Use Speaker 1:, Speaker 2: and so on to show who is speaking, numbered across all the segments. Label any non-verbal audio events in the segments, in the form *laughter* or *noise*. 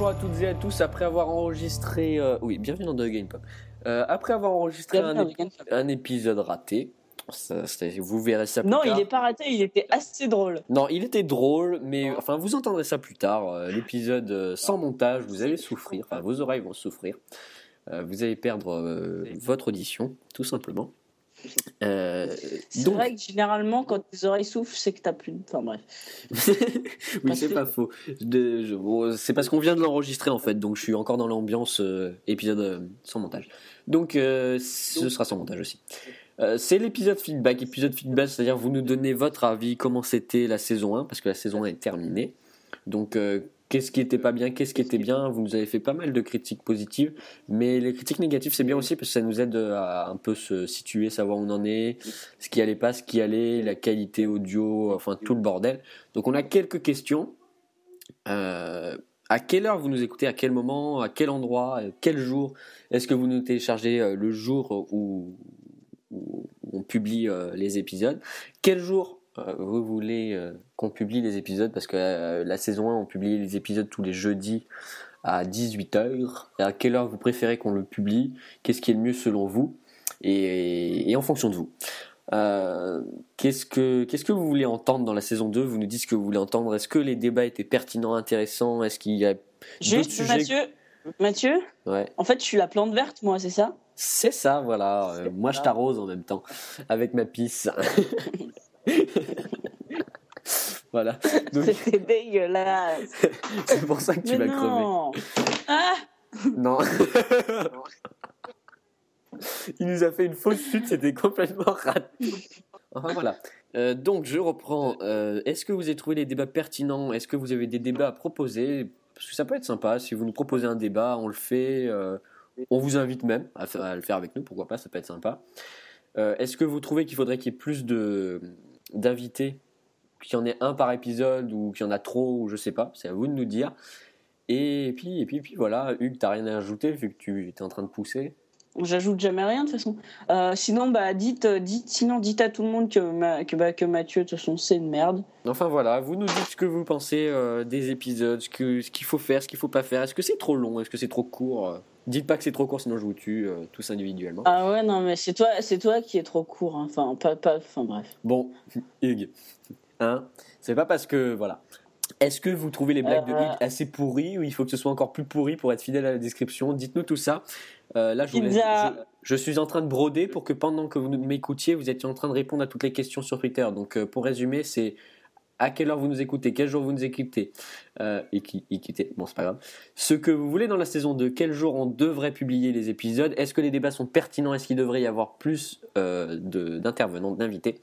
Speaker 1: bonjour à toutes et à tous. Après avoir enregistré. euh, Oui, bienvenue dans The Game Pop. Euh, après avoir enregistré un, ép- épisode raté, ça, vous verrez ça plus
Speaker 2: Non,
Speaker 1: tard.
Speaker 2: il est pas raté, il était assez drôle.
Speaker 1: Non, il était drôle, mais enfin, vous entendrez ça plus tard. Euh, L'épisode sans montage, vous allez souffrir. Enfin, vos oreilles vont souffrir. Vous allez perdre votre audition, tout simplement. Euh,
Speaker 2: C'est
Speaker 1: donc,
Speaker 2: vrai que généralement, quand tes oreilles soufflent, c'est que t'as plus de. Enfin bref. *laughs*
Speaker 1: oui, c'est
Speaker 2: que-
Speaker 1: pas faux. De- je- bon, c'est parce qu'on vient de l'enregistrer en fait, donc je suis encore dans l'ambiance euh, épisode euh, sans montage. Donc, ce sera sans montage aussi. C'est l'épisode feedback. Épisode feedback, c'est-à-dire vous nous donnez votre avis, comment c'était la saison 1, parce que la saison 1 est terminée. Donc, qu'est-ce qui était pas bien, qu'est-ce qui était bien. Vous nous avez fait pas mal de critiques positives, mais les critiques négatives, c'est bien aussi parce que ça nous aide à un peu se situer, savoir où on en est, ce qui allait pas, ce qui allait, la qualité audio, enfin tout le bordel. Donc, on a quelques questions. Euh, à quelle heure vous nous écoutez À quel moment À quel endroit Quel jour Est-ce que vous nous téléchargez euh, le jour où, où on publie euh, les épisodes? Quel jour euh, vous voulez euh, qu'on publie les épisodes Parce que euh, la saison 1, on publie les épisodes tous les jeudis à 18h. À quelle heure vous préférez qu'on le publie? Qu'est-ce qui est le mieux selon vous? Et, et en fonction de vous. Euh, qu'est-ce que qu'est-ce que vous voulez entendre dans la saison 2 Vous nous dites ce que vous voulez entendre. Est-ce que les débats étaient pertinents, intéressants? Est-ce qu'il y a
Speaker 2: Juste,
Speaker 1: sujets-
Speaker 2: Mathieu, Mathieu,
Speaker 1: ouais
Speaker 2: en fait, je suis la plante verte, moi, c'est ça?
Speaker 1: C'est ça, voilà. Euh, moi, je t'arrose en même temps avec ma pisse. *laughs* *laughs* voilà. Donc,
Speaker 2: C'était dégueulasse. *laughs*
Speaker 1: c'est pour ça que tu
Speaker 2: Mais
Speaker 1: vas crever.
Speaker 2: non. Ah
Speaker 1: Non. *laughs* Il nous a fait une fausse chute, c'était complètement raté. Enfin voilà. Euh, donc je reprends. Euh, Est-ce que vous avez trouvé les débats pertinents? Est-ce que vous avez des débats à proposer? Parce que ça peut être sympa. Si vous nous proposez un débat, on le fait. euh, on vous invite même à, le faire avec nous. Pourquoi pas? Ça peut être sympa. Est-ce que vous trouvez qu'il faudrait qu'il y ait plus de d'invités Qu'il y en ait un par épisode ou qu'il y en a trop je sais pas. C'est à vous de nous dire. Et puis, et puis, puis voilà, Hugues, t'as rien à ajouter vu que tu étais en train de pousser.
Speaker 2: J'ajoute jamais rien, de toute façon. Euh, sinon, bah, dites, euh, dites, sinon, dites à tout le monde que, que, bah, que Mathieu, de toute façon, c'est une merde.
Speaker 1: Enfin voilà, vous nous dites ce que vous pensez euh, des épisodes, ce que- ce qu'il faut faire, ce qu'il faut pas faire. Est-ce que c'est trop long? Est-ce que c'est trop court? Dites pas que c'est trop court, sinon je vous tue euh, tous individuellement.
Speaker 2: Ah ouais, non, mais c'est toi, c'est toi qui est trop court. hein. Enfin, pas, pas, enfin, bref.
Speaker 1: Bon, Hugues, hein? C'est pas parce que voilà. Est-ce que vous trouvez les blagues de. Hugues assez pourries ou il faut que ce soit encore plus pourri pour être fidèle à la description? Dites-nous tout ça. Euh, là, je, vous laisse-
Speaker 2: Pizza.
Speaker 1: je, je suis en train de broder pour que pendant que vous m'écoutiez, vous étiez en train de répondre à toutes les questions sur Twitter. Donc, euh, pour résumer, c'est à quelle heure vous nous écoutez, quel jour vous nous écoutez, euh, et qui, écoutez, bon, c'est pas grave. Ce que vous voulez dans la saison 2, quel jour on devrait publier les épisodes, est-ce que les débats sont pertinents, est-ce qu'il devrait y avoir plus euh, d'intervenants, d'invités?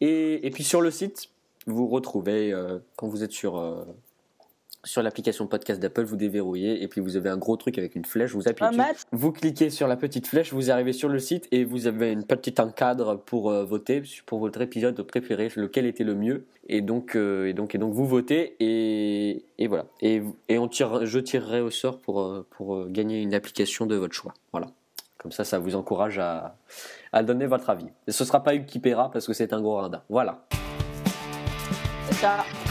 Speaker 1: Et, et puis sur le site, vous retrouvez, euh, quand vous êtes sur, euh, sur l'application podcast d'Apple, vous déverrouillez, et puis vous avez un gros truc avec une flèche, vous appuyez dessus. Vous cliquez sur la petite flèche, vous arrivez sur le site et vous avez une petite encadre pour euh, voter pour votre épisode préféré, lequel était le mieux. Et donc, et donc, et donc vous votez et, et voilà. Et, et on tire, je tirerai au sort pour, pour gagner une application de votre choix. Voilà. Comme ça, ça vous encourage à, à donner votre avis. Et ce sera pas Hugues qui paiera parce que c'est un gros radin. Voilà.
Speaker 2: C'est ça.